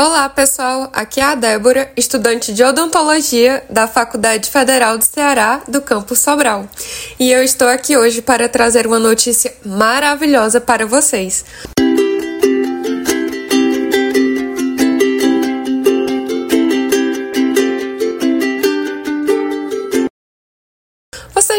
Olá, pessoal. Aqui é a Débora, estudante de odontologia da Faculdade Federal do Ceará, do campus Sobral. E eu estou aqui hoje para trazer uma notícia maravilhosa para vocês.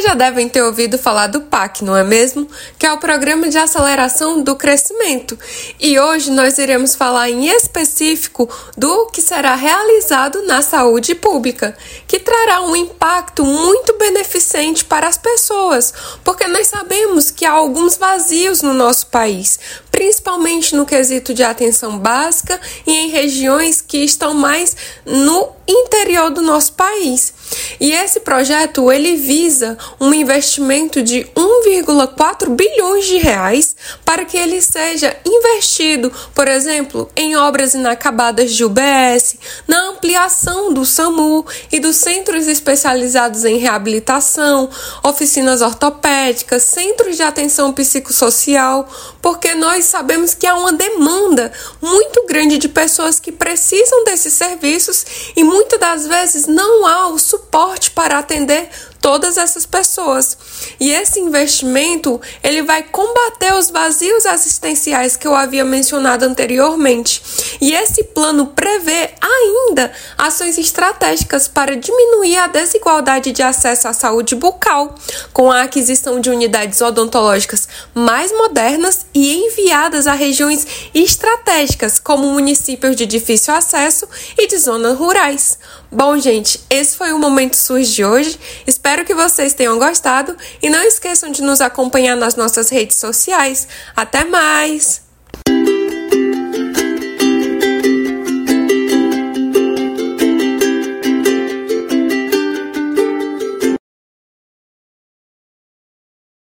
Já devem ter ouvido falar do PAC, não é mesmo? Que é o Programa de Aceleração do Crescimento. E hoje nós iremos falar em específico do que será realizado na saúde pública, que trará um impacto muito beneficente para as pessoas, porque nós sabemos que há alguns vazios no nosso país, principalmente no quesito de atenção básica e em regiões que estão mais no interior do nosso país. E esse projeto ele visa um investimento de 1,4 bilhões de reais para que ele seja investido, por exemplo, em obras inacabadas de UBS, na ampliação do SAMU e dos centros especializados em reabilitação, oficinas ortopédicas, centros de atenção psicossocial, porque nós sabemos que há uma demanda muito grande de pessoas que precisam desses serviços e muitas das vezes não há o suporte para atender todas essas pessoas. E esse investimento, ele vai combater os vazios assistenciais que eu havia mencionado anteriormente. E esse plano prevê ainda ações estratégicas para diminuir a desigualdade de acesso à saúde bucal, com a aquisição de unidades odontológicas mais modernas e enviadas a regiões estratégicas, como municípios de difícil acesso e de zonas rurais. Bom, gente, esse foi o Momento SUS de hoje. Espero que vocês tenham gostado e não esqueçam de nos acompanhar nas nossas redes sociais. Até mais!